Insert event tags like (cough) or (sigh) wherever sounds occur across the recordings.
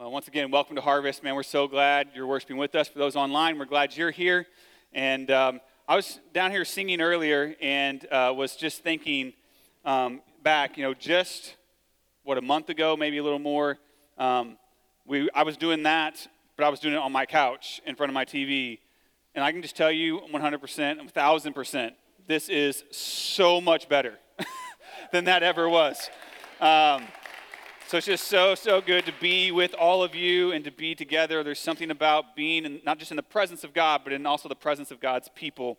Well, once again, welcome to Harvest, man. We're so glad you're worshiping with us. For those online, we're glad you're here. And um, I was down here singing earlier and uh, was just thinking um, back, you know, just what a month ago, maybe a little more. Um, we, I was doing that, but I was doing it on my couch in front of my TV. And I can just tell you 100%, 1000%, this is so much better (laughs) than that ever was. So it's just so, so good to be with all of you and to be together. There's something about being in, not just in the presence of God, but in also the presence of God's people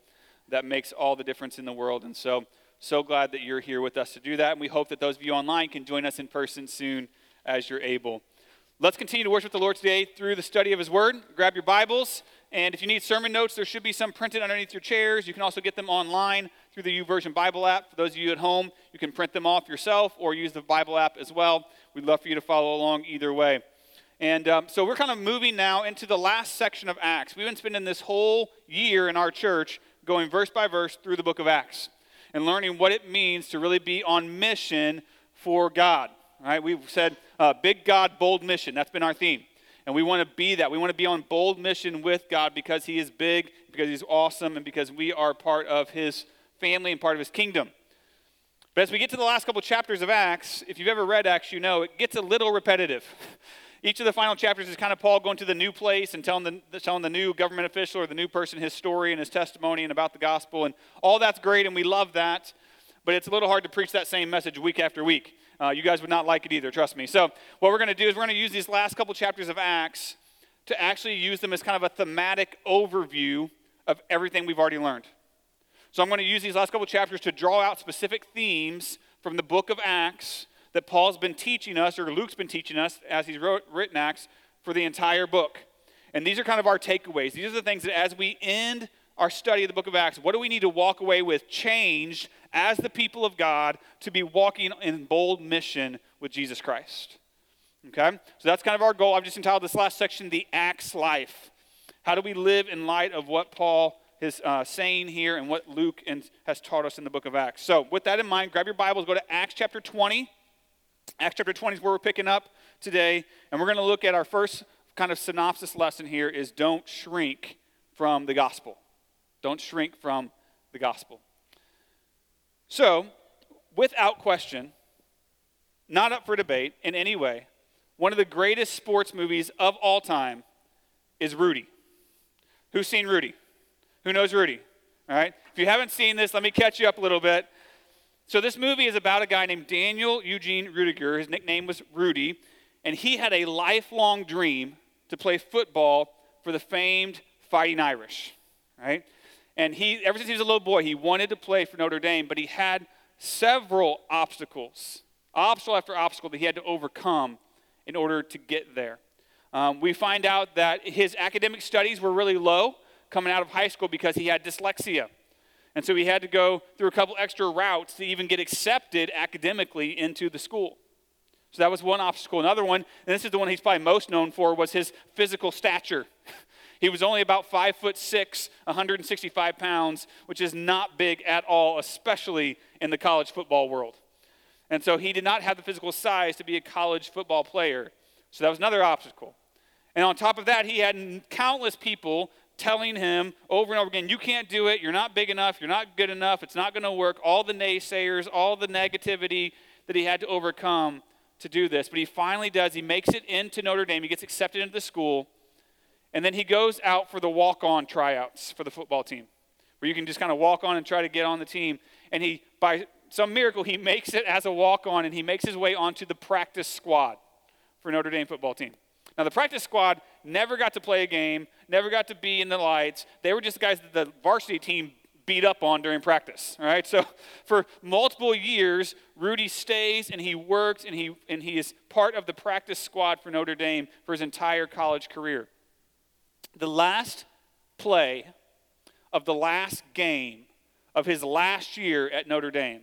that makes all the difference in the world. And so, so glad that you're here with us to do that. And we hope that those of you online can join us in person soon as you're able. Let's continue to worship the Lord today through the study of His Word. Grab your Bibles, and if you need sermon notes, there should be some printed underneath your chairs. You can also get them online through the YouVersion Bible app. For those of you at home, you can print them off yourself or use the Bible app as well. We'd love for you to follow along either way. And um, so we're kind of moving now into the last section of Acts. We've been spending this whole year in our church going verse by verse through the book of Acts and learning what it means to really be on mission for God. Right? We've said uh, big God, bold mission. That's been our theme. And we want to be that. We want to be on bold mission with God because He is big, because He's awesome, and because we are part of His family and part of His kingdom. But as we get to the last couple chapters of Acts, if you've ever read Acts, you know it gets a little repetitive. (laughs) Each of the final chapters is kind of Paul going to the new place and telling the, telling the new government official or the new person his story and his testimony and about the gospel. And all that's great, and we love that. But it's a little hard to preach that same message week after week. Uh, you guys would not like it either, trust me. So, what we're going to do is we're going to use these last couple chapters of Acts to actually use them as kind of a thematic overview of everything we've already learned. So I'm going to use these last couple chapters to draw out specific themes from the book of Acts that Paul's been teaching us, or Luke's been teaching us as he's wrote, written Acts for the entire book. And these are kind of our takeaways. These are the things that as we end our study of the book of Acts, what do we need to walk away with changed as the people of God to be walking in bold mission with Jesus Christ? Okay? So that's kind of our goal. I've just entitled this last section, The Acts Life. How do we live in light of what Paul his uh, saying here and what Luke in, has taught us in the book of Acts. So, with that in mind, grab your Bibles, go to Acts chapter 20. Acts chapter 20 is where we're picking up today, and we're going to look at our first kind of synopsis lesson here is don't shrink from the gospel. Don't shrink from the gospel. So, without question, not up for debate in any way, one of the greatest sports movies of all time is Rudy. Who's seen Rudy? Who knows Rudy? All right. If you haven't seen this, let me catch you up a little bit. So, this movie is about a guy named Daniel Eugene Ruettiger. His nickname was Rudy, and he had a lifelong dream to play football for the famed Fighting Irish. Right? And he, ever since he was a little boy, he wanted to play for Notre Dame, but he had several obstacles, obstacle after obstacle that he had to overcome in order to get there. Um, we find out that his academic studies were really low coming out of high school because he had dyslexia. And so he had to go through a couple extra routes to even get accepted academically into the school. So that was one obstacle. Another one, and this is the one he's probably most known for, was his physical stature. (laughs) he was only about five foot six, 165 pounds, which is not big at all, especially in the college football world. And so he did not have the physical size to be a college football player. So that was another obstacle. And on top of that, he had countless people telling him over and over again, You can't do it. You're not big enough. You're not good enough. It's not going to work. All the naysayers, all the negativity that he had to overcome to do this. But he finally does. He makes it into Notre Dame. He gets accepted into the school. And then he goes out for the walk on tryouts for the football team, where you can just kind of walk on and try to get on the team. And he, by some miracle, he (laughs) makes it as a walk on and he makes his way onto the practice squad for Notre Dame football team. Now, the practice squad never got to play a game, never got to be in the lights. They were just guys that the varsity team beat up on during practice. right? so (laughs) for multiple years, Rudy stays and he works and he and he is part of the practice squad for Notre Dame for his entire college career. The last play of the last game of his last year at Notre Dame,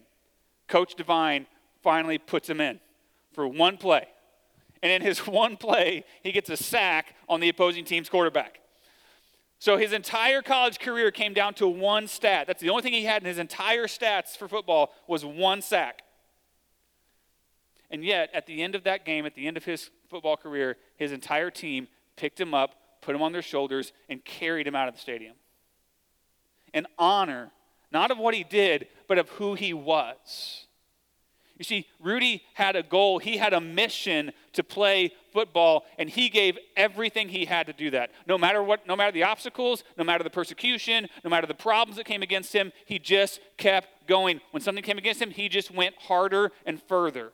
Coach Devine finally puts him in for one play. And in his (laughs) one play, he gets a sack on the opposing team's quarterback. So his entire college career came down to one stat. That's the only thing he had in his entire stats for football was one sack. And yet, at the end of that game, at the end of his football career, his entire team picked him up, put him on their shoulders, and carried him out of the stadium. In honor, not of what he did, but of who he was. You see, Rudy had a goal, he had a mission to play football, and he gave everything he had to do that. No matter what, no matter the obstacles, no matter the persecution, no matter the problems that came against him, he just kept going. When something came against him, he just went harder and further.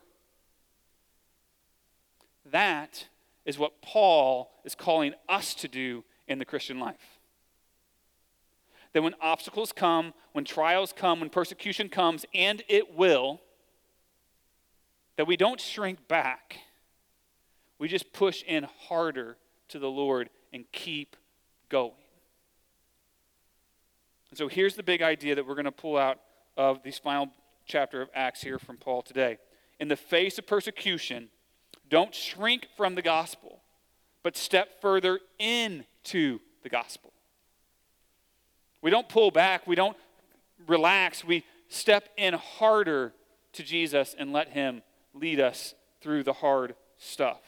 That is what Paul is calling us to do in the Christian life. That when obstacles come, when trials come, when persecution comes, and it will, that we don't shrink back. We just push in harder to the Lord and keep going. And so here's the big idea that we're going to pull out of this final chapter of Acts here from Paul today. In the face of persecution, don't shrink from the gospel, but step further into the gospel. We don't pull back, we don't relax, we step in harder to Jesus and let Him lead us through the hard stuff.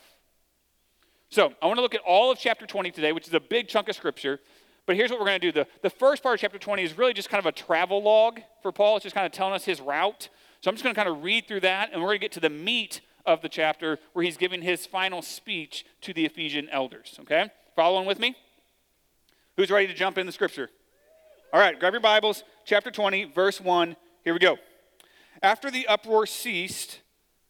So, I want to look at all of chapter 20 today, which is a big chunk of scripture. But here's what we're going to do. The, the first part of chapter 20 is really just kind of a travel log for Paul. It's just kind of telling us his route. So I'm just going to kind of read through that, and we're going to get to the meat of the chapter where he's giving his final speech to the Ephesian elders. Okay? Following with me? Who's ready to jump in the scripture? All right, grab your Bibles, chapter 20, verse 1. Here we go. After the uproar ceased,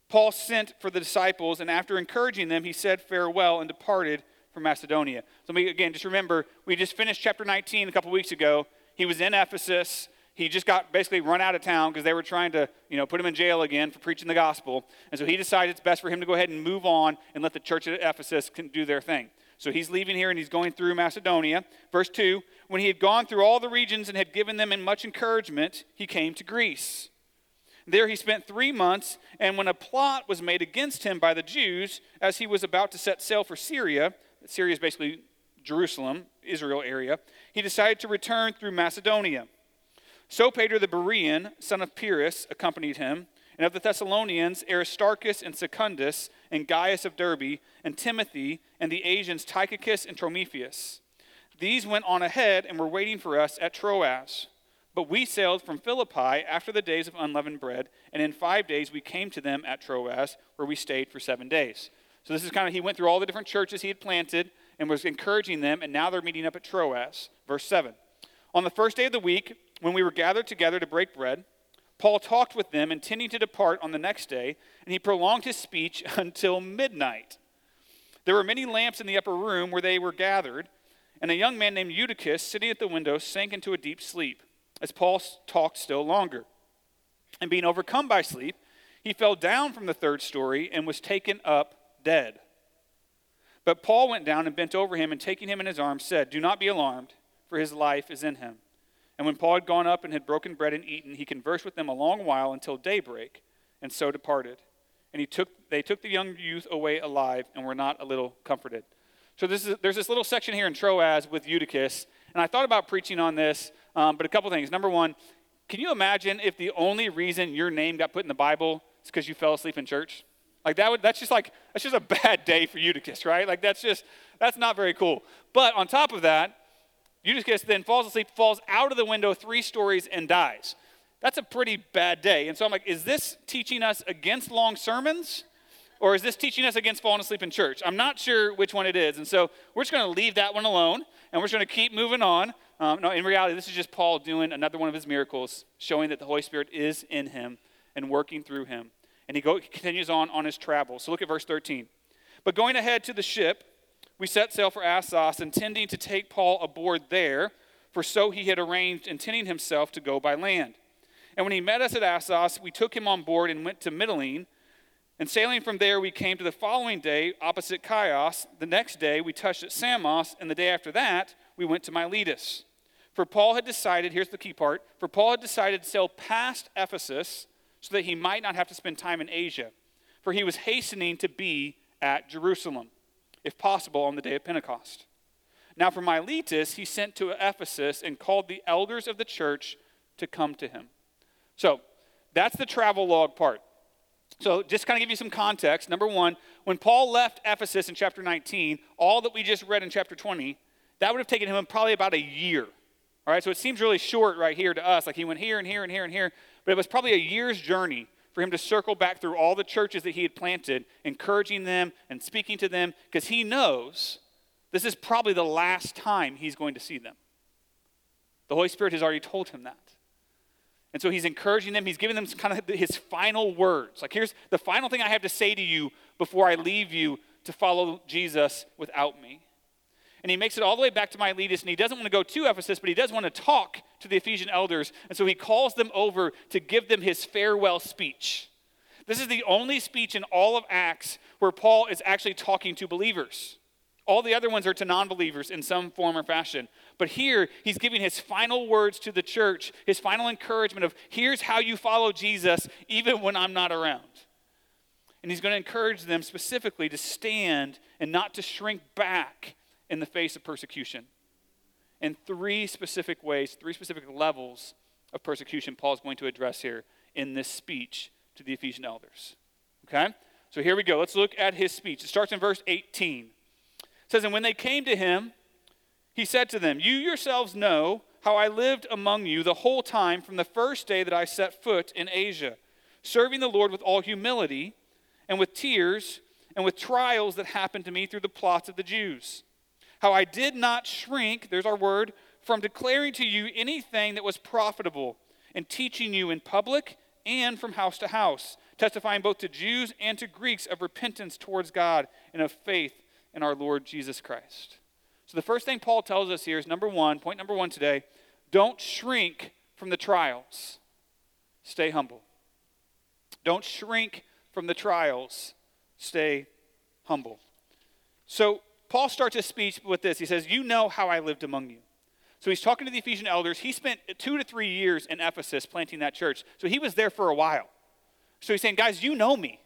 Paul sent for the disciples, and after encouraging them, he said farewell and departed from Macedonia. So, again, just remember, we just finished chapter 19 a couple weeks ago. He was in Ephesus. He just got basically run out of town because they were trying to, you know, put him in jail again for preaching the gospel. And so he decided it's best for him to go ahead and move on and let the church at Ephesus can do their thing. So he's leaving here and he's going through Macedonia. Verse 2 When he had gone through all the regions and had given them much encouragement, he came to Greece. There he spent three months, and when a plot was made against him by the Jews, as he was about to set sail for Syria, Syria is basically Jerusalem, Israel area, he decided to return through Macedonia. Sopater the Berean, son of Pyrrhus, accompanied him, and of the Thessalonians, Aristarchus and Secundus, and Gaius of Derbe, and Timothy, and the Asians, Tychicus and Trophimus. These went on ahead and were waiting for us at Troas. But we sailed from Philippi after the days of unleavened bread, and in five days we came to them at Troas, where we stayed for seven days. So this is kind of, he went through all the different churches he had planted and was encouraging them, and now they're meeting up at Troas. Verse 7. On the first day of the week, when we were gathered together to break bread, Paul talked with them, intending to depart on the next day, and he prolonged his speech (laughs) until midnight. There were many lamps in the upper room where they were gathered, and a young man named Eutychus, sitting at the window, sank into a deep sleep as Paul talked still longer. And being overcome by sleep, he fell down from the third story and was taken up dead. But Paul went down and bent over him, and taking him in his arms, said, Do not be alarmed, for his life is in him. And when Paul had gone up and had broken bread and eaten, he conversed with them a long while until daybreak, and so departed. And he took, they took the young youth away alive and were not a little comforted. So this is, there's this little section here in Troas with Eutychus, and I thought about preaching on this um, but a couple things. Number one, can you imagine if the only reason your name got put in the Bible is because you fell asleep in church? Like that would that's just like that's just a (laughs) bad day for Eutychus, right? Like that's just that's not very cool. But on top of that, Eutychus then falls asleep, falls out of the window three stories, and dies. That's a pretty bad day. And so I'm like, is this teaching us against long sermons? Or is this teaching us against falling asleep in church? I'm not sure which one it is. And so we're just going to leave that one alone and we're just going to keep moving on. Um, no, in reality, this is just Paul doing another one of his miracles, showing that the Holy Spirit is in him and working through him. And he, go, he continues on on his travels. So look at verse 13. But going ahead to the ship, we set sail for Assos, intending to take Paul aboard there, for so he had arranged, intending himself to go by land. And when he met us at Assos, we took him on board and went to Mytilene. And sailing from there, we came to the following day opposite Chios. The next day, we touched at Samos, and the day after that, we went to Miletus. For Paul had decided, here's the key part, for Paul had decided to sail past Ephesus so that he might not have to spend time in Asia, for he was hastening to be at Jerusalem, if possible, on the day of Pentecost. Now, from Miletus, he sent to Ephesus and called the elders of the church to come to him. So, that's the travel log part. So, just kind of give you some context. Number one, when Paul left Ephesus in chapter 19, all that we just read in chapter 20, that would have taken him probably about a year. All right, so it seems really short right here to us. Like he went here and here and here and here, but it was probably a year's journey for him to circle back through all the churches that he had planted, encouraging them and speaking to them, because he knows this is probably the last time he's going to see them. The Holy Spirit has already told him that. And so he's encouraging them. He's giving them kind of his final words. Like, here's the final thing I have to say to you before I leave you to follow Jesus without me. And he makes it all the way back to Miletus, and he doesn't want to go to Ephesus, but he does want to talk to the Ephesian elders. And so he calls them over to give them his farewell speech. This is the only speech in all of Acts where Paul is actually talking to believers. All the other ones are to non believers in some form or fashion. But here, he's giving his final words to the church, his final encouragement of here's how you follow Jesus even when I'm not around. And he's going to encourage them specifically to stand and not to shrink back in the face of persecution. In three specific ways, three specific levels of persecution, Paul is going to address here in this speech to the Ephesian elders. Okay? So here we go. Let's look at his speech. It starts in verse 18. It says, And when they came to him, he said to them, You yourselves know how I lived among you the whole time from the first day that I set foot in Asia, serving the Lord with all humility and with tears and with trials that happened to me through the plots of the Jews. How I did not shrink, there's our word, from declaring to you anything that was profitable and teaching you in public and from house to house, testifying both to Jews and to Greeks of repentance towards God and of faith in our Lord Jesus Christ. So, the first thing Paul tells us here is number one, point number one today don't shrink from the trials, stay humble. Don't shrink from the trials, stay humble. So, Paul starts his speech with this. He says, You know how I lived among you. So he's talking to the Ephesian elders. He spent two to three years in Ephesus planting that church. So he was there for a while. So he's saying, Guys, you know me.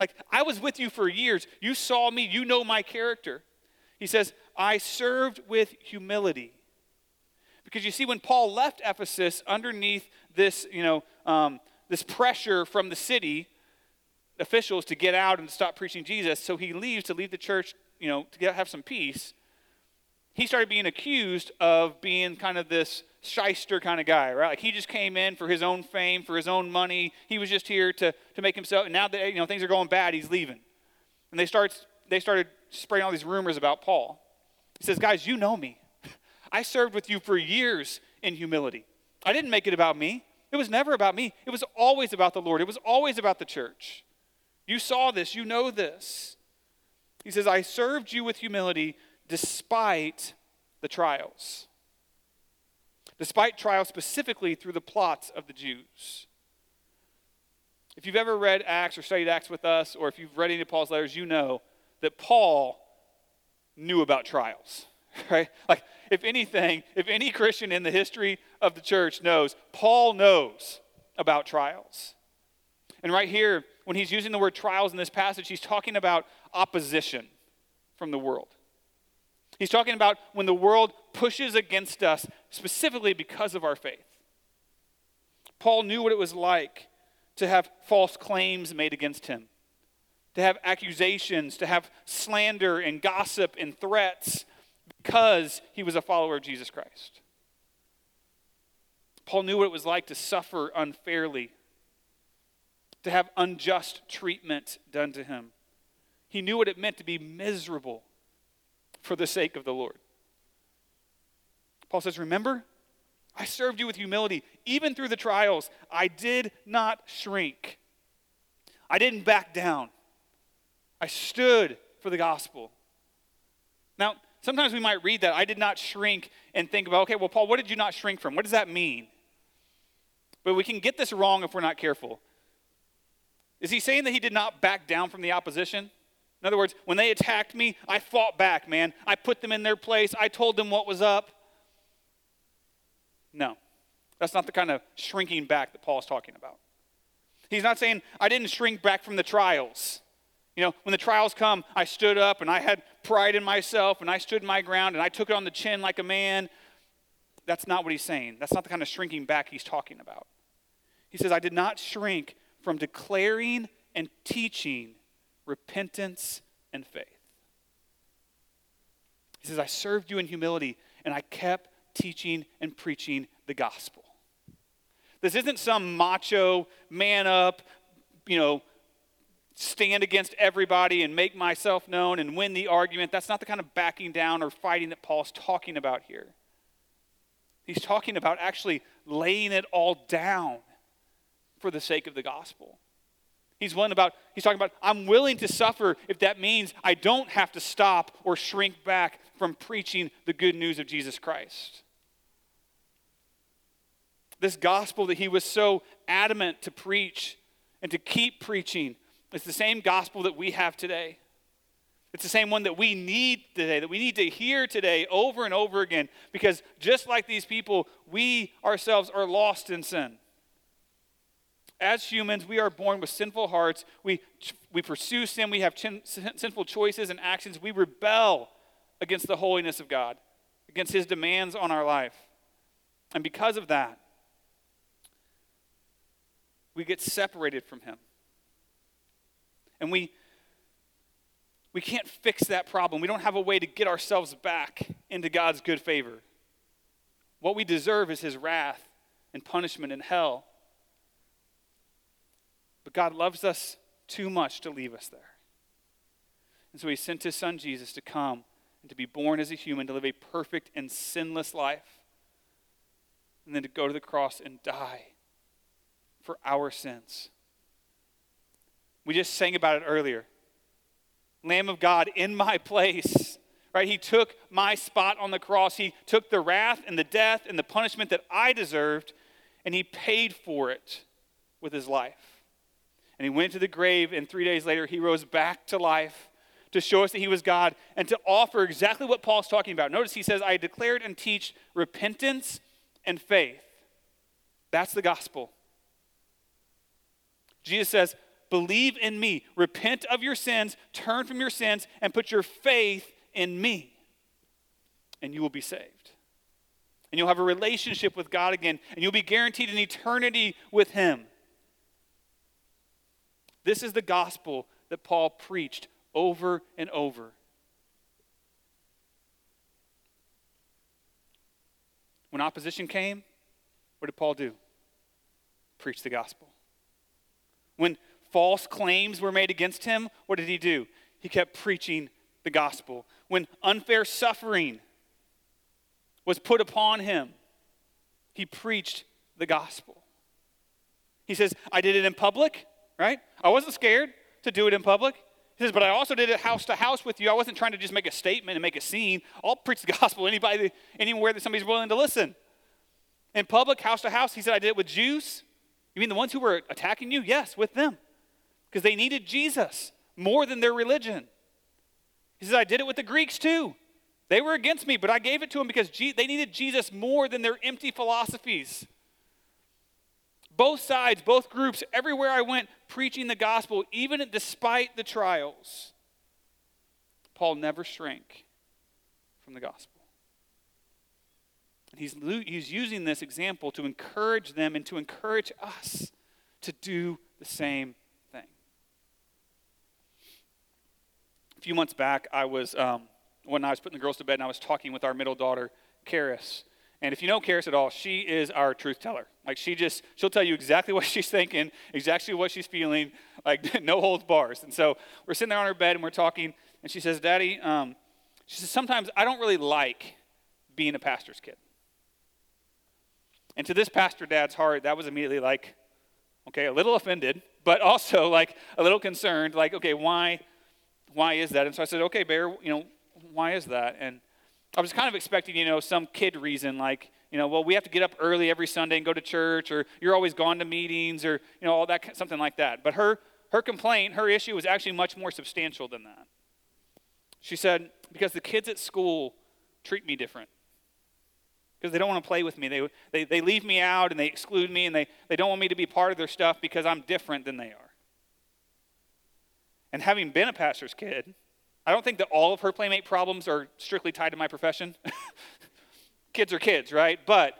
Like, I was with you for years. You saw me. You know my character. He says, I served with humility. Because you see, when Paul left Ephesus underneath this, you know, um, this pressure from the city officials to get out and stop preaching Jesus, so he leaves to leave the church, you know, to get, have some peace. He started being accused of being kind of this shyster kind of guy, right? Like he just came in for his own fame, for his own money. He was just here to, to make himself, and now that you know things are going bad, he's leaving. And they start they started spreading all these rumors about Paul. He says, Guys, you know me. I served with you for years in humility. I didn't make it about me. It was never about me. It was always about the Lord. It was always about the church. You saw this. You know this. He says, I served you with humility despite the trials. Despite trials, specifically through the plots of the Jews. If you've ever read Acts or studied Acts with us, or if you've read any of Paul's letters, you know that Paul knew about trials, (laughs) right? Like, if anything, if any Christian in the history of the church knows, Paul knows about trials. And right here, when he's using the word trials in this passage, he's talking about opposition from the world. He's talking about when the world pushes against us specifically because of our faith. Paul knew what it was like to have false claims made against him to have accusations, to have slander and gossip and threats because he was a follower of Jesus Christ. Paul knew what it was like to suffer unfairly, to have unjust treatment done to him. He knew what it meant to be miserable for the sake of the Lord. Paul says, Remember, I served you with humility, even through the trials. I did not shrink, I didn't back down. I stood for the gospel. Now, sometimes we might read that I did not shrink and think about, okay, well, Paul, what did you not shrink from? What does that mean? But we can get this wrong if we're not careful. Is he saying that he did not back down from the opposition? In other words, when they attacked me, I fought back, man. I put them in their place, I told them what was up. No, that's not the kind of shrinking back that Paul's talking about. He's not saying, I didn't shrink back from the trials. You know, when the trials come, I stood up and I had pride in myself and I stood my ground and I took it on the chin like a man. That's not what he's saying. That's not the kind of shrinking back he's talking about. He says, I did not shrink from declaring and teaching repentance and faith. He says, I served you in humility, and I kept teaching and preaching the gospel. This isn't some macho, man up, you know, stand against everybody and make myself known and win the argument. That's not the kind of backing down or fighting that Paul's talking about here. He's talking about actually laying it all down for the sake of the gospel. He's willing about he's talking about I'm willing to suffer if that means I don't have to stop or shrink back from preaching the good news of Jesus Christ. This gospel that he was so adamant to preach and to keep preaching it's the same gospel that we have today. It's the same one that we need today, that we need to hear today over and over again, because just like these people, we ourselves are lost in sin. As humans, we are born with sinful hearts. We, we pursue sin. We have chin, sinful choices and actions. We rebel against the holiness of God, against His demands on our life. And because of that, we get separated from Him. And we, we can't fix that problem. We don't have a way to get ourselves back into God's good favor. What we deserve is His wrath and punishment in hell. God loves us too much to leave us there. And so He sent His Son Jesus to come and to be born as a human, to live a perfect and sinless life, and then to go to the cross and die for our sins. We just sang about it earlier. Lamb of God in my place. Right? He took my spot on the cross. He took the wrath and the death and the punishment that I deserved, and he paid for it with his life. And he went to the grave, and three days later, he rose back to life to show us that he was God and to offer exactly what Paul's talking about. Notice he says, I declared and teach repentance and faith. That's the gospel. Jesus says, Believe in me. Repent of your sins, turn from your sins, and put your faith in me. And you will be saved. And you'll have a relationship with God again, and you'll be guaranteed an eternity with Him. This is the gospel that Paul preached over and over. When opposition came, what did Paul do? Preach the gospel. When false claims were made against him, what did he do? He kept preaching the gospel. When unfair suffering was put upon him, he preached the gospel. He says, I did it in public, right? I wasn't scared to do it in public. He says, but I also did it house to house with you. I wasn't trying to just make a statement and make a scene. I'll preach the (laughs) gospel anybody, anywhere that somebody's willing to listen. In public, house to house, he said, I did it with Jews. You mean the ones who were attacking you? Yes, with them because they needed Jesus more than their religion. He says, I did it with the Greeks too. They were against me, but I gave it to them because they needed Jesus more than their empty philosophies. Both sides, both groups, everywhere I went preaching the gospel, even despite the trials, Paul never shrank from the gospel. And he's, he's using this example to encourage them and to encourage us to do the same thing. A few months back, I was, um, when I was putting the girls to bed, and I was talking with our middle daughter, Karis. And if you know Karis at all, she is our truth teller. Like she just, she'll tell you exactly (laughs) what she's thinking, exactly what she's feeling, like (laughs) no holds bars. And so we're sitting there on her bed and we're talking, and she says, Daddy, um, she says, sometimes I don't really like being a pastor's kid. And to this pastor dad's heart, that was immediately like, okay, a little offended, but (laughs) also like a little concerned, like, okay, why, why is that? And so I said, okay, Bear, you know, why is that? And I was kind of expecting, you know, some kid reason like, you know, well, we have to get up early every Sunday and go to church, or you're always gone to meetings, or, you know, all that, something like that. But her, her complaint, her issue was actually much more substantial than that. She said, because the kids at school treat me different. Because they don't want to play with me. They, they, they leave me out and they exclude me and they, they don't want me to be part of their stuff because I'm different than they are. And having been a pastor's kid, I don't think that all of her playmate problems are strictly tied to my profession. (laughs) kids are kids, right? But,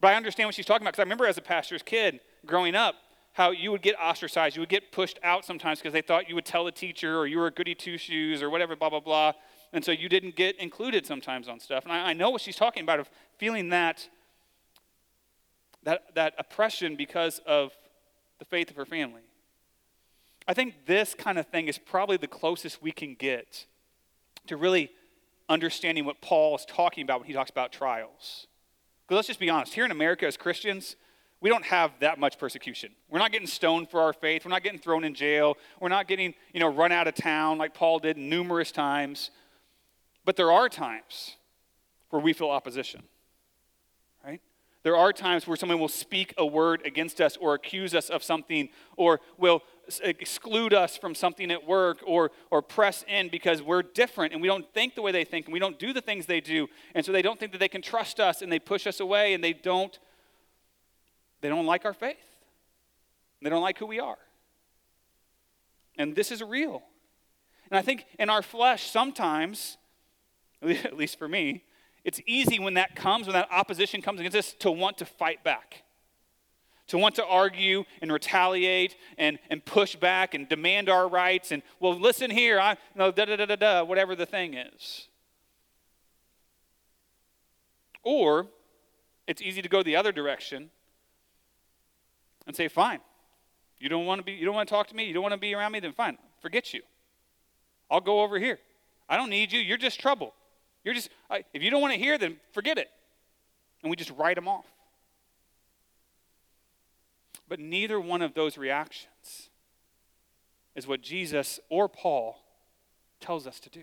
but I understand what she's talking about because I remember as a pastor's kid growing up, how you would get ostracized. You would get pushed out sometimes because they thought you would tell the teacher or you were a goody two shoes or whatever, blah, blah, blah. And so you didn't get included sometimes on stuff. And I, I know what she's talking about of feeling that, that, that oppression because of the faith of her family. I think this kind of thing is probably the closest we can get to really understanding what Paul is talking about when he talks about trials. Because let's just be honest, here in America as Christians, we don't have that much persecution. We're not getting stoned for our faith. We're not getting thrown in jail. We're not getting, you know, run out of town like Paul did numerous times. But there are times where we feel opposition? There are times where someone will speak a word against us or accuse us of something or will exclude us from something at work or, or press in because we're different and we don't think the way they think and we don't do the things they do. And so they don't think that they can trust us and they push us away and they don't they don't like our faith. They don't like who we are. And this is real. And I think in our flesh, sometimes, (laughs) at least for me, it's easy when that comes, when that opposition comes against us, to want to fight back, to want to argue and retaliate and, and push back and demand our rights and, well, listen here, I, no, da da da da da, whatever the thing is. Or it's easy to go the other direction and say, fine. You don't want to be, you don't want to talk to me, you don't want to be around me, then fine. Forget you. I'll go over here. I don't need you. You're just trouble. You're just, if you don't want to hear, then forget it. And we just write them off. But neither one of those reactions is what Jesus or Paul tells us to do.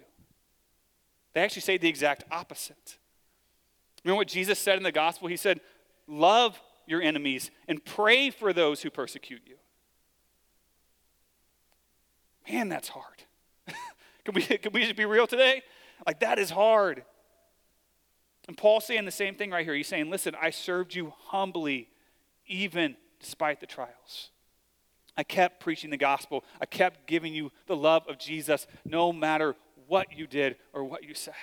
They actually say the exact opposite. Remember what Jesus said in the gospel? He said, Love your enemies and pray for those who persecute you. Man, that's hard. (laughs) can, we, can we just be real today? Like, that is hard. And Paul's saying the same thing right here. He's saying, Listen, I served you humbly, even despite the trials. I kept preaching the gospel. I kept giving you the love of Jesus no matter what you did or what you said.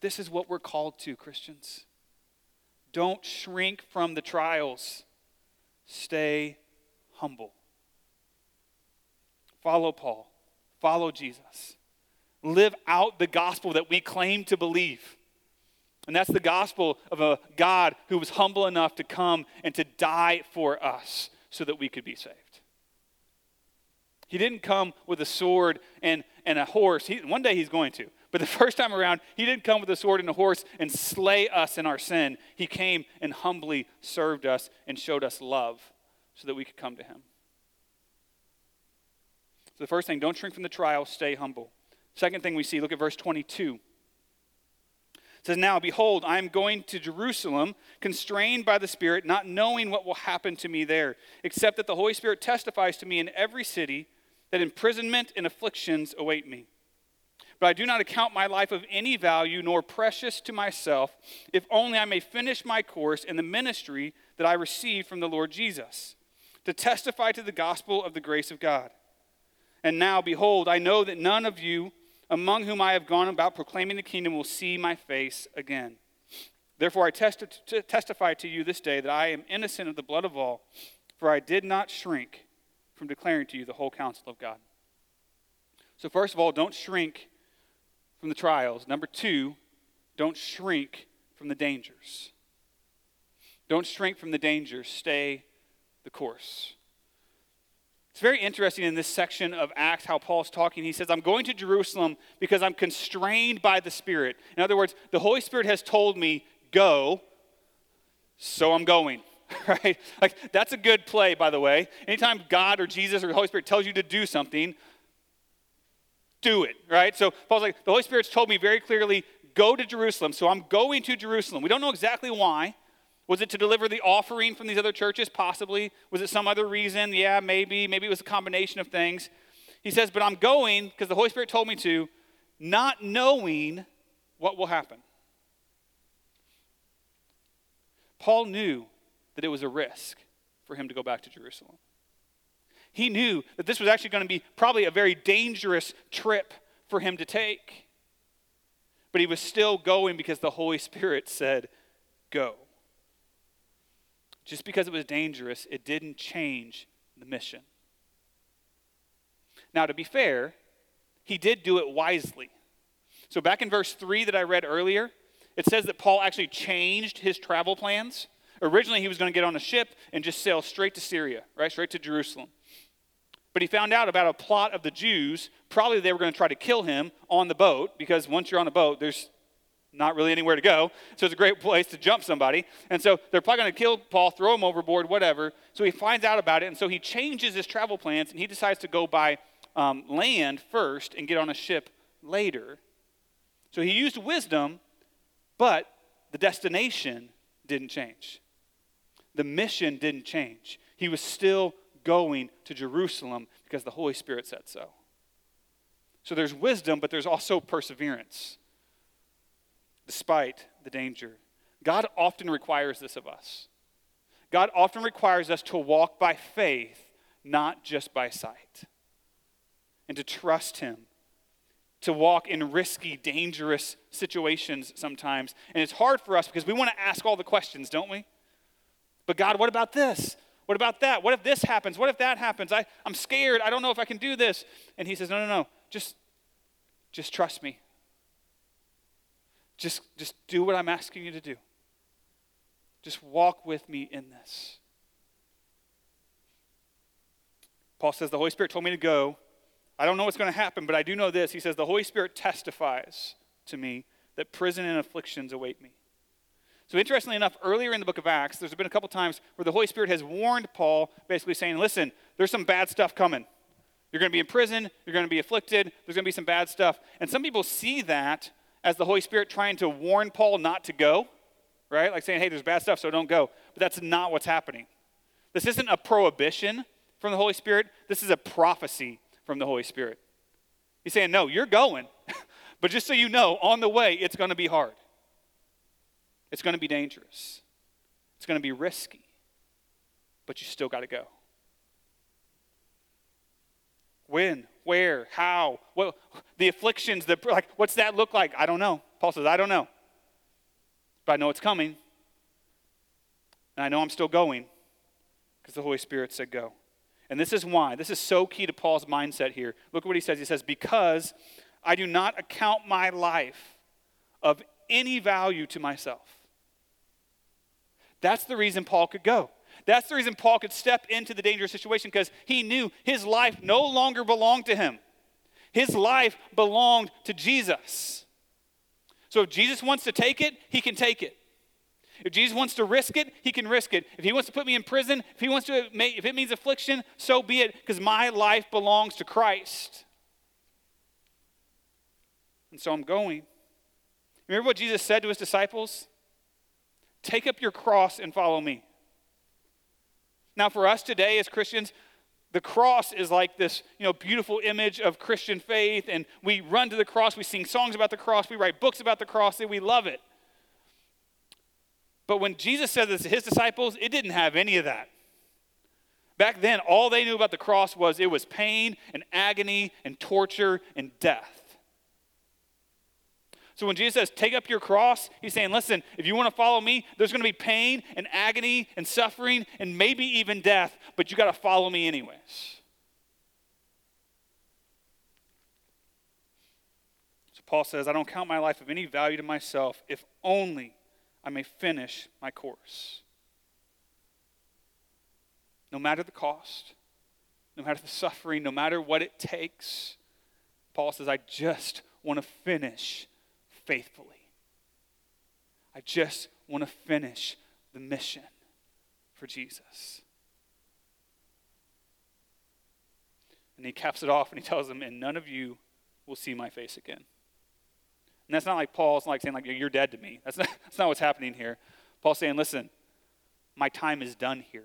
This is what we're called to, Christians. Don't shrink from the trials. Stay humble. Follow Paul. Follow Jesus. Live out the gospel that we claim to believe. And that's the gospel of a God who was humble enough to come and to die for us so that we could be saved. He didn't come with a sword and, and a horse. He, one day he's going to. But the first time around, he didn't come with a sword and a horse and slay us in our sin. He came and humbly served us and showed us love so that we could come to him. So the first thing, don't shrink from the trial, stay humble. Second thing we see, look at verse 22. It says, Now, behold, I am going to Jerusalem, constrained by the Spirit, not knowing what will happen to me there, except that the Holy Spirit testifies to me in every city that imprisonment and afflictions await me. But I do not account my life of any value nor precious to myself, if only I may finish my course in the ministry that I received from the Lord Jesus, to testify to the gospel of the grace of God. And now, behold, I know that none of you among whom I have gone about proclaiming the kingdom will see my face again. Therefore, I testi- testify to you this day that I am innocent of the blood of all, for I did not shrink from declaring to you the whole counsel of God. So, first of all, don't shrink from the trials. Number two, don't shrink from the dangers. Don't shrink from the dangers. Stay the course. It's very interesting in this section of Acts how Paul's talking. He says, I'm going to Jerusalem because I'm constrained by the Spirit. In other words, the Holy Spirit has told me, go, so I'm going. (laughs) Right? Like, that's a good play, by the way. Anytime God or Jesus or the Holy Spirit tells you to do something, do it, right? So Paul's like, the Holy Spirit's told me very clearly, go to Jerusalem. So I'm going to Jerusalem. We don't know exactly why. Was it to deliver the offering from these other churches? Possibly. Was it some other reason? Yeah, maybe. Maybe it was a combination of things. He says, but I'm going because the Holy Spirit told me to, not knowing what will happen. Paul knew that it was a risk for him to go back to Jerusalem. He knew that this was actually going to be probably a very dangerous trip for him to take. But he was still going because the Holy Spirit said, Go. Just because it was dangerous, it didn't change the mission. Now, to be fair, he did do it wisely. So, back in verse 3 that I read earlier, it says that Paul actually changed his travel plans. Originally, he was going to get on a ship and just sail straight to Syria, right? Straight to Jerusalem. But he found out about a plot of the Jews. Probably they were going to try to kill him on the boat because once you're on a boat, there's not really anywhere to go. So it's a great place to jump somebody. And so they're probably going to kill Paul, throw him overboard, whatever. So he finds out about it. And so he changes his travel plans and he decides to go by um, land first and get on a ship later. So he used wisdom, but the destination didn't change. The mission didn't change. He was still going to Jerusalem because the Holy Spirit said so. So there's wisdom, but there's also perseverance despite the danger. God often requires this of us. God often requires us to walk by faith, not just by sight, and to trust Him, to walk in risky, dangerous situations sometimes. And it's hard for us because we want to ask all the questions, don't we? But God, what about this? What about that? What if this happens? What if that happens? I, I'm scared. I don't know if I can do this. And he says, No, no, no. Just, just trust me. Just, just do what I'm asking you to do. Just walk with me in this. Paul says, The Holy Spirit told me to go. I don't know what's going to happen, but I do know this. He says, The Holy Spirit testifies to me that prison and afflictions await me. So, interestingly enough, earlier in the book of Acts, there's been a couple times where the Holy Spirit has warned Paul, basically saying, Listen, there's some bad stuff coming. You're going to be in prison, you're going to be afflicted, there's going to be some bad stuff. And some people see that as the Holy Spirit trying to warn Paul not to go, right? Like saying, Hey, there's bad stuff, so don't go. But that's not what's happening. This isn't a prohibition from the Holy Spirit, this is a prophecy from the Holy Spirit. He's saying, No, you're going. (laughs) but just so you know, on the way, it's going to be hard. It's going to be dangerous. It's going to be risky. But you still got to go. When? Where? How? What? The afflictions, the, like, what's that look like? I don't know. Paul says, I don't know. But I know it's coming. And I know I'm still going because the Holy Spirit said go. And this is why. This is so key to Paul's mindset here. Look at what he says. He says, Because I do not account my life of any value to myself that's the reason Paul could go. That's the reason Paul could step into the dangerous situation because he knew his life no longer belonged to him. His life belonged to Jesus. So if Jesus wants to take it, he can take it. If Jesus wants to risk it, he can risk it. If he wants to put me in prison, if he wants to if it means affliction, so be it because my life belongs to Christ. And so I'm going. Remember what Jesus said to his disciples? Take up your cross and follow me. Now, for us today as Christians, the cross is like this you know beautiful image of christian faith and we run to the cross we sing songs about the cross we write books about the cross and we love it. But when jesus said this to his disciples it didn't have any of that. Back then all they knew about the cross was it was pain and agony and torture and death so when Jesus says, take up your cross, he's saying, listen, if you want to follow me, there's going to be pain and agony and suffering and maybe even death, but you got to follow me anyways. So Paul says, I don't count my life of any value to myself if only I may finish my course. No matter the cost, no matter the suffering, no matter what it takes, Paul says, I just want to finish faithfully. I just want to finish the mission for Jesus. And he caps it off and he tells them, and none of you will see my face again. And that's not like Paul's like saying, like, you're dead to me. That's not, (laughs) that's not what's happening here. Paul's saying, listen, my time is done here.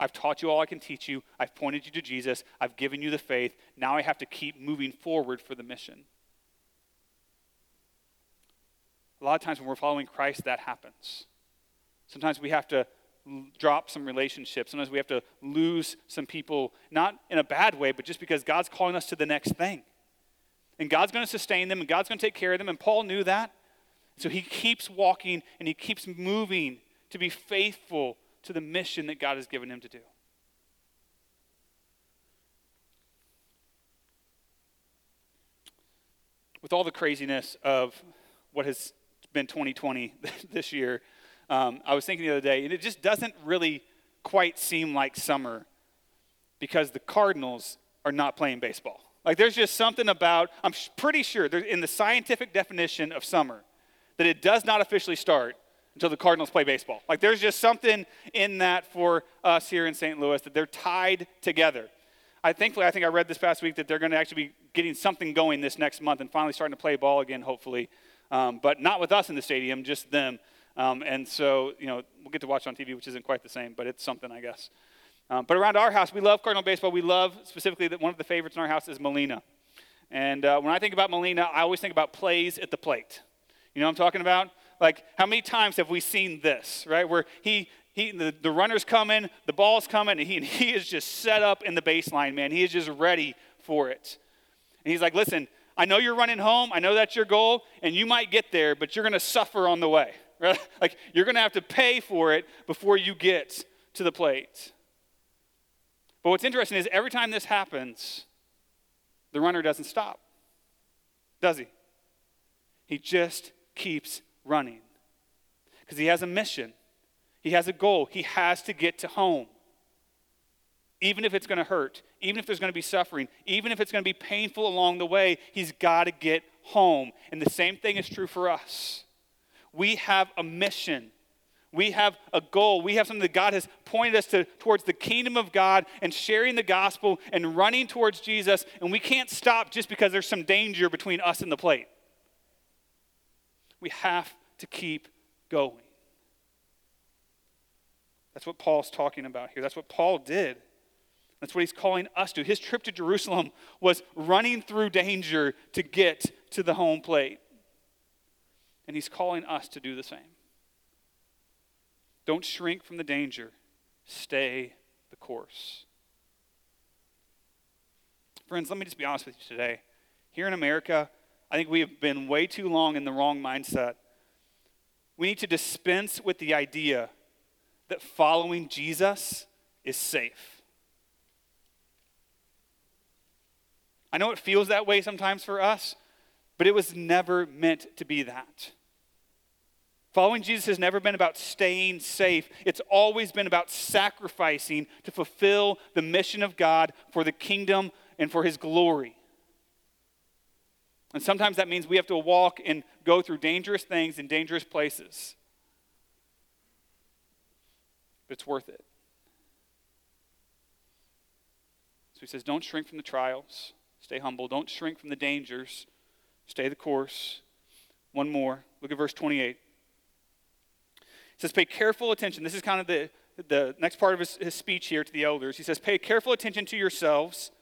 I've taught you all I can teach you. I've pointed you to Jesus. I've given you the faith. Now I have to keep moving forward for the mission. A lot of times when we're following Christ, that happens. Sometimes we have to drop some relationships. Sometimes we have to lose some people, not in a bad way, but just because God's calling us to the next thing. And God's going to sustain them, and God's going to take care of them. And Paul knew that. So he keeps walking and he keeps moving to be faithful to the mission that God has given him to do. With all the craziness of what has been 2020 (laughs) this year, um, I was thinking the other day, and it just doesn't really quite seem like summer because the Cardinals are not playing baseball. Like there's just something about, I'm pretty sure, in the scientific definition of summer, that it does not officially start until the Cardinals play baseball. Like there's just something in that for us here in St. Louis that they're tied together. I thankfully I think I read this past week that they're going to actually be getting something going this next month and finally starting to play ball again, hopefully. Um, but not with us in the stadium, just them. Um, and so, you know, we'll get to watch on TV, which isn't quite the same, but it's something, I guess. Um, but around our house, we love Cardinal baseball. We love specifically that one of the favorites in our house is Molina. And uh, when I think about Molina, I always think about plays at the plate. You know what I'm talking about? Like, how many times have we seen this, right? Where he, he the, the runner's coming, the ball's coming, and he, and (laughs) he is just set up in the baseline, man. He is just ready for it. And he's like, listen, I know you're running home. I know that's your goal, and you might get there, but you're going to suffer on the way. (laughs) Right? Like, you're going to have to pay for it before you get to the plate. But what's interesting is every time this happens, the runner doesn't stop, does he? He just keeps running because he has a mission, he has a goal, he has to get to home. Even if it's going to hurt, even if there's going to be suffering, even if it's going to be painful along the way, he's got to get home. And the same thing is true for us. We have a mission. We have a goal. We have something that God has pointed us to towards the kingdom of God and sharing the gospel and running towards Jesus. And we can't stop just because there's some danger between us and the plate. We have to keep going. That's what Paul's talking about here. That's what Paul did. That's what he's calling us to. His trip to Jerusalem was running through danger to get to the home plate. And he's calling us to do the same. Don't shrink from the danger, stay the course. Friends, let me just be honest with you today. Here in America, I think we have been way too long in the wrong mindset. We need to dispense with the idea that following Jesus is safe. I know it feels that way sometimes for us, but it was never meant to be that. Following Jesus has never been about staying safe. It's always been about sacrificing to fulfill the mission of God for the kingdom and for his glory. And sometimes that means we have to walk and go through dangerous things in dangerous places. But it's worth it. So he says, Don't shrink from the trials. Stay humble. Don't shrink from the dangers. Stay the course. One more. Look at verse 28. It says, Pay careful attention. This is kind of the, the next part of his, his speech here to the elders. He says, Pay careful attention to yourselves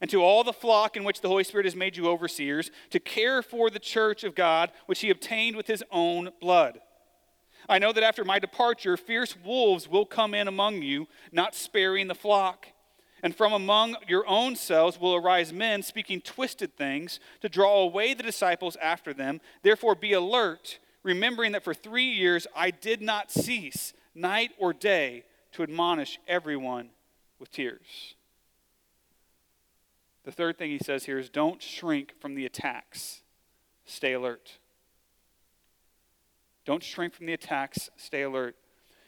and to all the flock in which the Holy Spirit has made you overseers, to care for the church of God, which he obtained with his own blood. I know that after my departure, fierce wolves will come in among you, not sparing the flock. And from among your own selves will arise men speaking twisted things to draw away the disciples after them. Therefore, be alert, remembering that for three years I did not cease, night or day, to admonish everyone with tears. The third thing he says here is don't shrink from the attacks, stay alert. Don't shrink from the attacks, stay alert.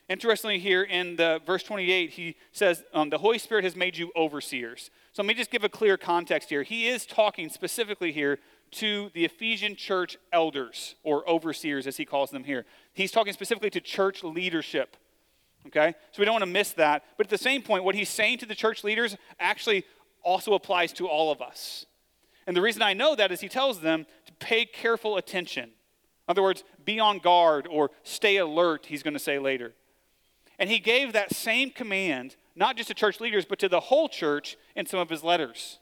Interestingly, here in the verse 28, he says, um, The Holy Spirit has made you overseers. So let me just give a clear context here. He is talking specifically here to the Ephesian church elders, or overseers as he calls them here. He's talking specifically to church leadership. Okay? So we don't want to miss that. But at the same point, what he's saying to the church leaders actually also applies to all of us. And the reason I know that is he tells them to pay careful attention. In other words, be on guard or stay alert, he's going to say later. And he gave that same command, not just to church leaders, but to the whole church in some of his letters.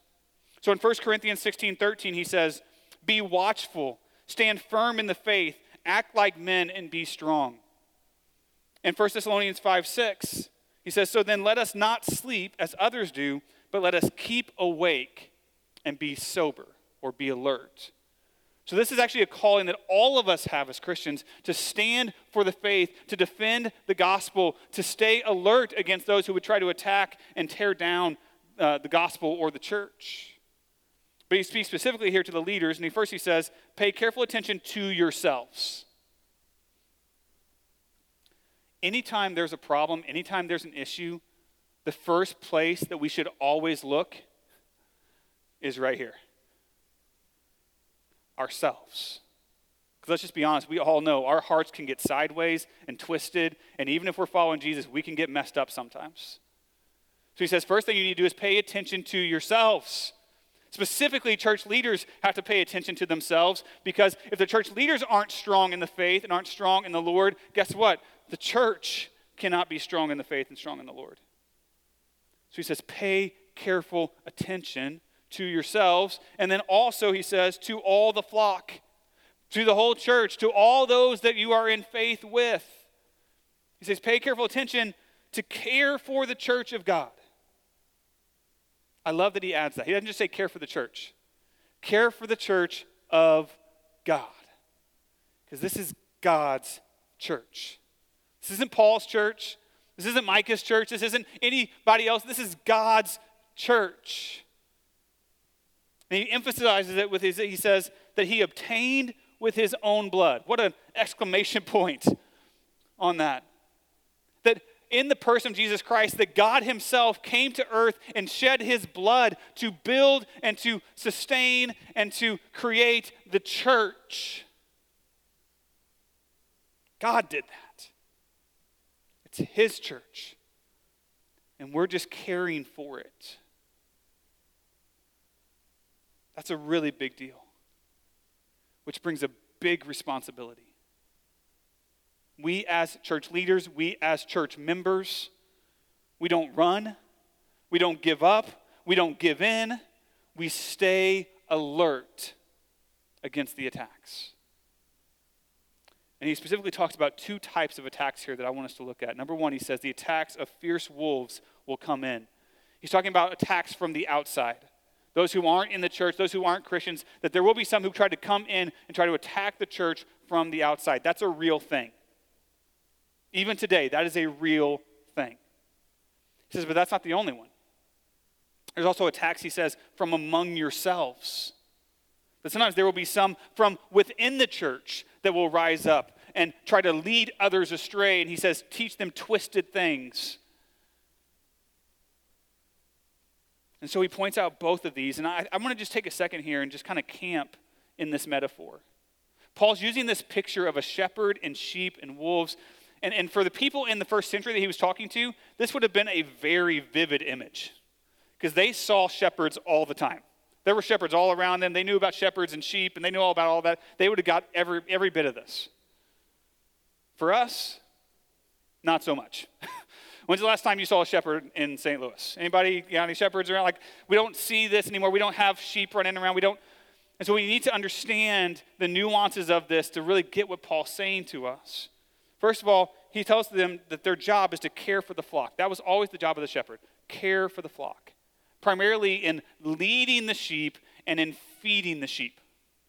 So in 1 Corinthians 16 13, he says, Be watchful, stand firm in the faith, act like men, and be strong. In 1 Thessalonians 5 6, he says, So then let us not sleep as others do but let us keep awake and be sober or be alert. So, this is actually a calling that all of us have as Christians to stand for the faith, to defend the gospel, to stay alert against those who would try to attack and tear down uh, the gospel or the church. But he speaks specifically here to the leaders, and he first he says, pay careful attention to yourselves. Anytime there's a problem, anytime there's an issue, the first place that we should always look is right here ourselves. Because let's just be honest, we all know our hearts can get sideways and twisted, and even if we're following Jesus, we can get messed up sometimes. So he says, first thing you need to do is pay attention to yourselves. Specifically, church leaders have to pay attention to themselves because if the church leaders aren't strong in the faith and aren't strong in the Lord, guess what? The church cannot be strong in the faith and strong in the Lord. So he says, pay careful attention to yourselves. And then also, he says, to all the flock, to the whole church, to all those that you are in faith with. He says, pay careful attention to care for the church of God. I love that he adds that. He doesn't just say care for the church, care for the church of God. Because this is God's church. This isn't Paul's church. This isn't Micah's church. This isn't anybody else. This is God's church. And he emphasizes it with his, he says that he obtained with his own blood. What an exclamation (laughs) point on that. That in the person of Jesus Christ, that God himself came to earth and shed his blood to build and to sustain and to create the church. God did that. It's his church. And we're just caring for it. That's a really big deal, which brings a big responsibility. We, as church leaders, we, as church members, we don't run, we don't give up, we don't give in, we stay alert against the attacks. And he specifically talks about two types of attacks here that I want us to look at. Number one, he says the attacks of fierce wolves will come in. He's talking about attacks from the outside those who aren't in the church, those who aren't Christians, that there will be some who try to come in and try to attack the church from the outside. That's a real thing. Even today, that is a real thing. He says, but that's not the only one. There's also attacks, he says, from among yourselves. That sometimes there will be some from within the church that will rise up and try to lead others astray. And he says, teach them twisted things And so he points out both of these. And I, I want to just take a second here and just kind of camp in this metaphor. Paul's using this picture of a shepherd and sheep and wolves. And, and for the people in the first century that he was talking to, this would have been a very vivid image because they saw shepherds all the time. There were shepherds all around them. They knew about shepherds and sheep, and they knew all about all that. They would have got every, every bit of this. For us, not so much. (laughs) When's the last time you saw a shepherd in St. Louis? Anybody got any shepherds around? Like, we don't see this anymore. We don't have sheep running around. We don't. And so we need to understand the nuances of this to really get what Paul's saying to us. First of all, he tells them that their job is to care for the flock. That was always the job of the shepherd care for the flock, primarily in leading the sheep and in feeding the sheep.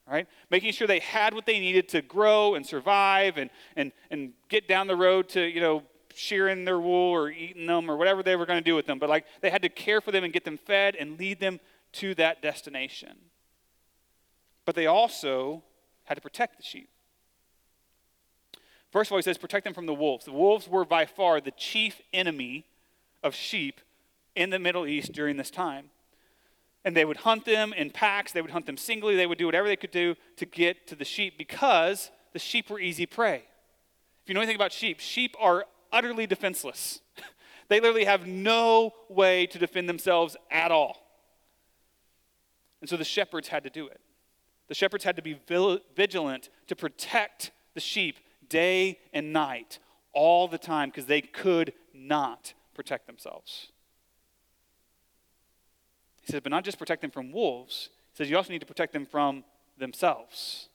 Right? Making sure they had what they needed to grow and survive and, and, and get down the road to, you know, shearing their wool or eating them or whatever they were going to do with them, but like they had to care for them and get them fed and lead them to that destination. But they also had to protect the sheep. First of all, he says, protect them from the wolves. The wolves were by far the chief enemy of sheep in the Middle East during this time. And they would hunt them in packs, they would hunt them singly, they would do whatever they could do to get to the sheep because the sheep were easy prey. If you know anything about sheep, sheep are utterly defenseless. (laughs) they literally have no way to defend themselves at all. And so the shepherds had to do it. The shepherds had to be vigilant to protect the sheep day and night, all the time, because they could not protect themselves. He says, but not just protect them from wolves, he says you also need to protect them from themselves.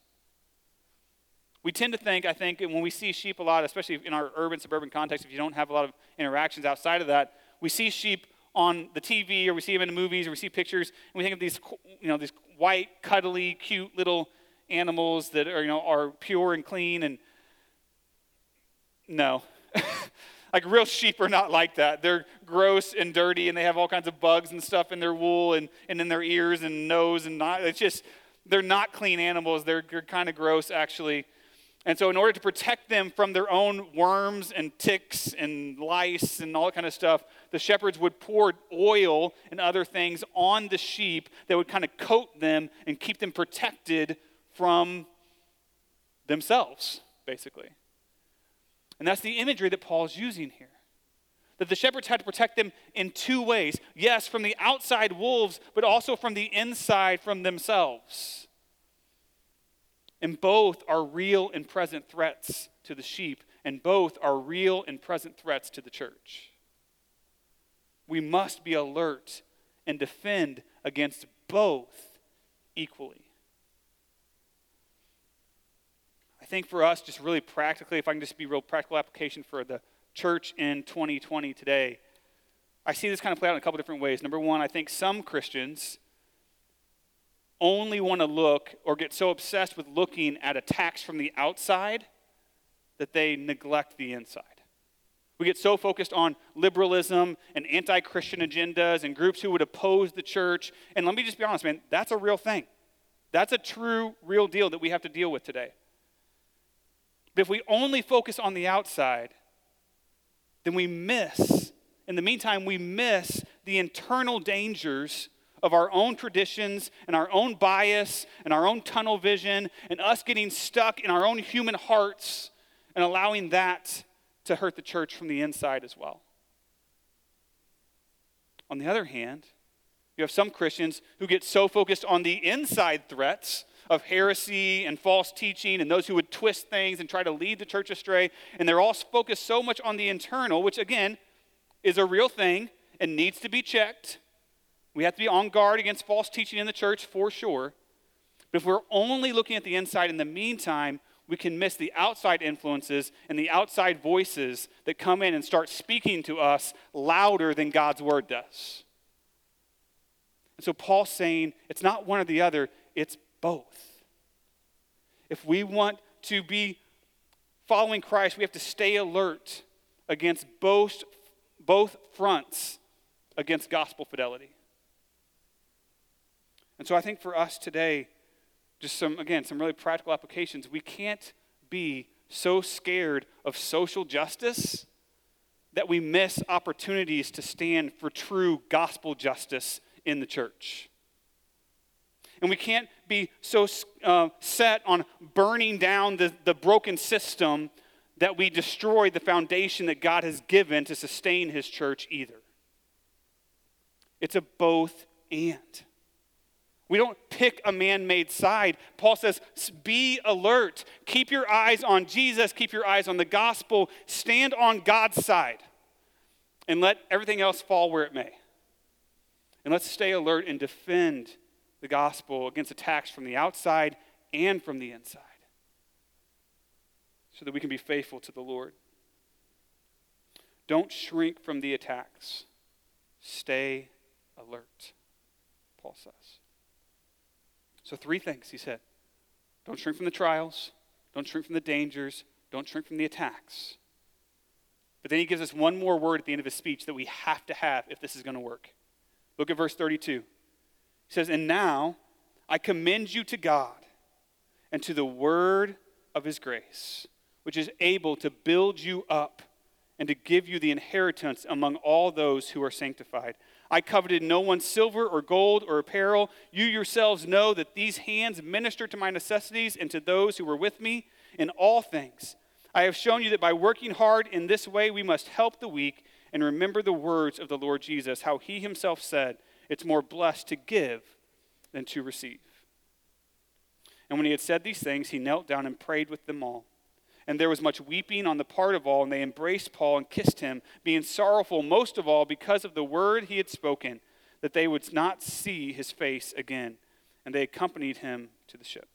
We tend to think, I think, when we see sheep a lot, especially in our urban, suburban context, if you don't have a lot of interactions outside of that, we see sheep on the TV or we see them in the movies or we see pictures and we think of these, you know, these white, cuddly, cute little animals that are, you know, are pure and clean and no. (laughs) like real sheep are not like that. They're gross and dirty and they have all kinds of bugs and stuff in their wool and, and in their ears and nose and not it's just they're not clean animals. They're, they're kind of gross actually. And so, in order to protect them from their own worms and ticks and lice and all that kind of stuff, the shepherds would pour oil and other things on the sheep that would kind of coat them and keep them protected from themselves, basically. And that's the imagery that Paul's using here. That the shepherds had to protect them in two ways yes, from the outside wolves, but also from the inside from themselves. And both are real and present threats to the sheep, and both are real and present threats to the church. We must be alert and defend against both equally. I think for us, just really practically, if I can just be real practical application for the church in 2020 today, I see this kind of play out in a couple different ways. Number one, I think some Christians only want to look or get so obsessed with looking at attacks from the outside that they neglect the inside. We get so focused on liberalism and anti Christian agendas and groups who would oppose the church. And let me just be honest, man, that's a real thing. That's a true, real deal that we have to deal with today. But if we only focus on the outside, then we miss, in the meantime, we miss the internal dangers of our own traditions and our own bias and our own tunnel vision and us getting stuck in our own human hearts and allowing that to hurt the church from the inside as well. On the other hand, you have some Christians who get so focused on the inside threats of heresy and false teaching and those who would twist things and try to lead the church astray, and they're all focused so much on the internal, which again is a real thing and needs to be checked we have to be on guard against false teaching in the church for sure. But if we're only looking at the inside in the meantime, we can miss the outside influences and the outside voices that come in and start speaking to us louder than God's word does. And so Paul's saying it's not one or the other, it's both. If we want to be following Christ, we have to stay alert against both, both fronts against gospel fidelity. And so I think for us today, just some, again, some really practical applications. We can't be so scared of social justice that we miss opportunities to stand for true gospel justice in the church. And we can't be so uh, set on burning down the, the broken system that we destroy the foundation that God has given to sustain his church either. It's a both and. We don't pick a man made side. Paul says, be alert. Keep your eyes on Jesus. Keep your eyes on the gospel. Stand on God's side. And let everything else fall where it may. And let's stay alert and defend the gospel against attacks from the outside and from the inside so that we can be faithful to the Lord. Don't shrink from the attacks. Stay alert, Paul says. So, three things he said don't shrink from the trials, don't shrink from the dangers, don't shrink from the attacks. But then he gives us one more word at the end of his speech that we have to have if this is going to work. Look at verse 32. He says, And now I commend you to God and to the word of his grace, which is able to build you up and to give you the inheritance among all those who are sanctified. I coveted no one's silver or gold or apparel. You yourselves know that these hands minister to my necessities and to those who were with me in all things. I have shown you that by working hard in this way, we must help the weak and remember the words of the Lord Jesus, how he himself said, It's more blessed to give than to receive. And when he had said these things, he knelt down and prayed with them all. And there was much weeping on the part of all, and they embraced Paul and kissed him, being sorrowful most of all because of the word he had spoken, that they would not see his face again. And they accompanied him to the ship.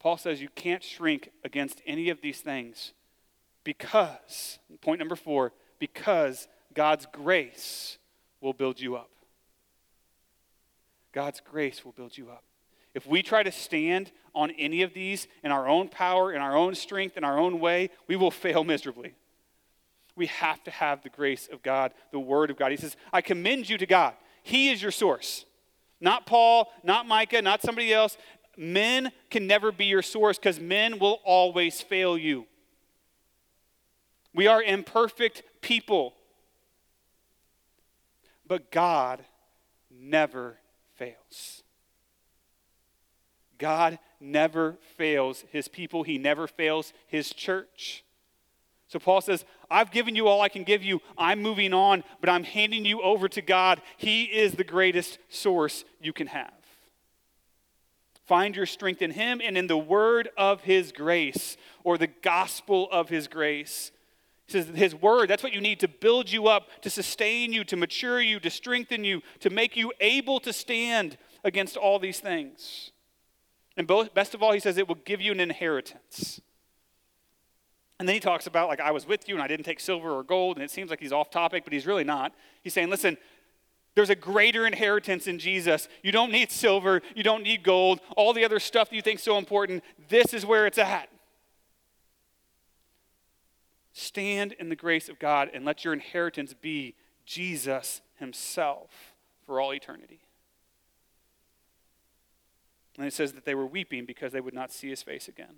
Paul says you can't shrink against any of these things because, point number four, because God's grace will build you up. God's grace will build you up. If we try to stand on any of these in our own power, in our own strength, in our own way, we will fail miserably. We have to have the grace of God, the Word of God. He says, I commend you to God. He is your source. Not Paul, not Micah, not somebody else. Men can never be your source because men will always fail you. We are imperfect people. But God never fails. God never fails his people, he never fails his church. So Paul says, I've given you all I can give you. I'm moving on, but I'm handing you over to God. He is the greatest source you can have. Find your strength in Him and in the word of His grace or the gospel of His grace. He says, His word, that's what you need to build you up, to sustain you, to mature you, to strengthen you, to make you able to stand against all these things. And best of all, He says it will give you an inheritance. And then he talks about, like, I was with you and I didn't take silver or gold, and it seems like he's off topic, but he's really not. He's saying, listen, there's a greater inheritance in Jesus. You don't need silver, you don't need gold, all the other stuff that you think so important. This is where it's at. Stand in the grace of God and let your inheritance be Jesus Himself for all eternity. And it says that they were weeping because they would not see His face again.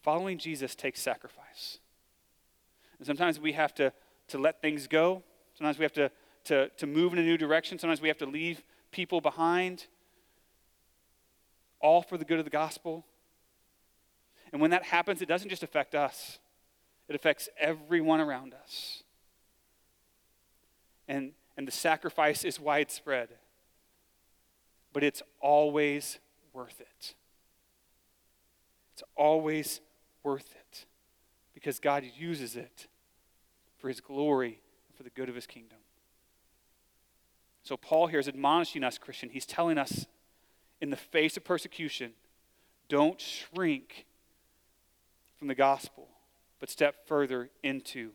Following Jesus takes sacrifice. And sometimes we have to, to let things go. Sometimes we have to, to, to move in a new direction. Sometimes we have to leave people behind, all for the good of the gospel. And when that happens, it doesn't just affect us, it affects everyone around us. And, and the sacrifice is widespread, but it's always worth it. It's always worth it because God uses it for his glory and for the good of his kingdom. So, Paul here is admonishing us, Christian. He's telling us in the face of persecution, don't shrink from the gospel, but step further into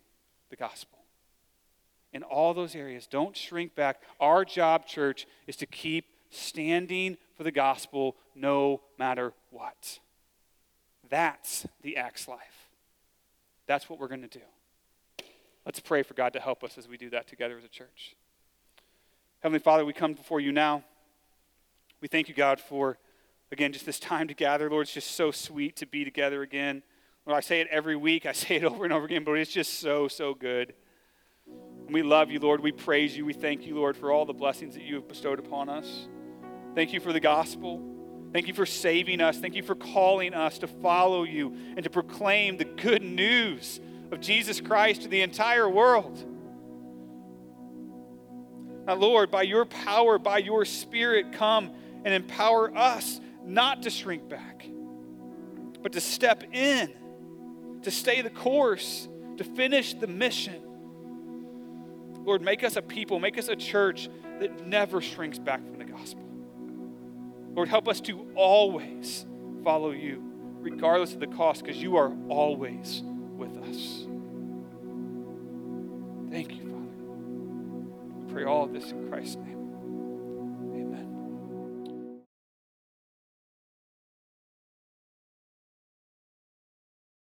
the gospel. In all those areas, don't shrink back. Our job, church, is to keep standing for the gospel no matter what. That's the Acts life. That's what we're going to do. Let's pray for God to help us as we do that together as a church. Heavenly Father, we come before you now. We thank you, God, for, again, just this time to gather. Lord, it's just so sweet to be together again. Lord, I say it every week, I say it over and over again, but it's just so, so good. And we love you, Lord. We praise you. We thank you, Lord, for all the blessings that you have bestowed upon us. Thank you for the gospel. Thank you for saving us. Thank you for calling us to follow you and to proclaim the good news of Jesus Christ to the entire world. Now, Lord, by your power, by your Spirit, come and empower us not to shrink back, but to step in, to stay the course, to finish the mission. Lord, make us a people, make us a church that never shrinks back from the gospel. Lord, help us to always follow you, regardless of the cost, because you are always with us. Thank you, Father. We pray all of this in Christ's name.